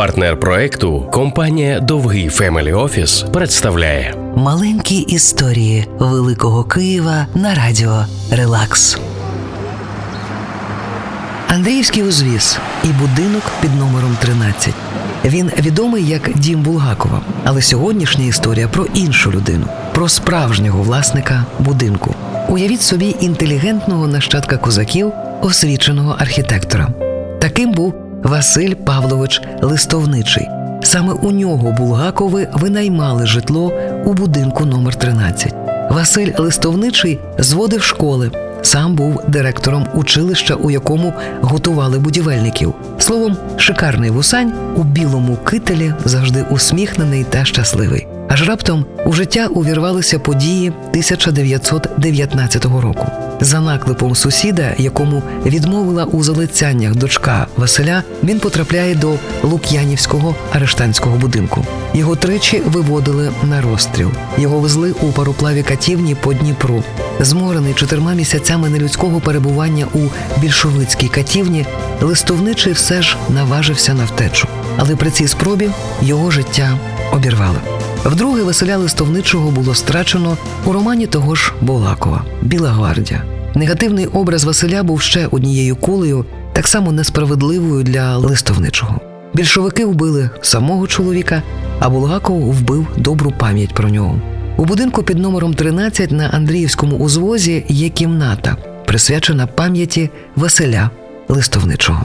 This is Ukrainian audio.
Партнер проекту компанія Довгий Family Office представляє Маленькі історії Великого Києва на радіо Релакс. Андріївський узвіз і будинок під номером 13. Він відомий як дім Булгакова, але сьогоднішня історія про іншу людину, про справжнього власника будинку. Уявіть собі інтелігентного нащадка козаків, освіченого архітектора. Таким був Василь Павлович Листовничий. Саме у нього Булгакови винаймали житло у будинку номер 13. Василь Листовничий зводив школи. Сам був директором училища, у якому готували будівельників. Словом, шикарний вусань у білому кителі завжди усміхнений та щасливий. Аж раптом у життя увірвалися події 1919 року. За наклепом сусіда, якому відмовила у залицяннях дочка Василя, він потрапляє до Лук'янівського арештанського будинку. Його тричі виводили на розстріл. Його везли у пароплаві катівні по Дніпру. Зморений чотирма місяцями нелюдського перебування у більшовицькій катівні, листовничий все ж наважився на втечу. Але при цій спробі його життя обірвали. Вдруге Василя Листовничого було страчено у романі того ж Булгакова Біла гвардія. Негативний образ Василя був ще однією кулею, так само несправедливою для Листовничого. Більшовики вбили самого чоловіка, а Булгаков вбив добру пам'ять про нього. У будинку під номером 13 на Андріївському узвозі є кімната, присвячена пам'яті Василя Листовничого.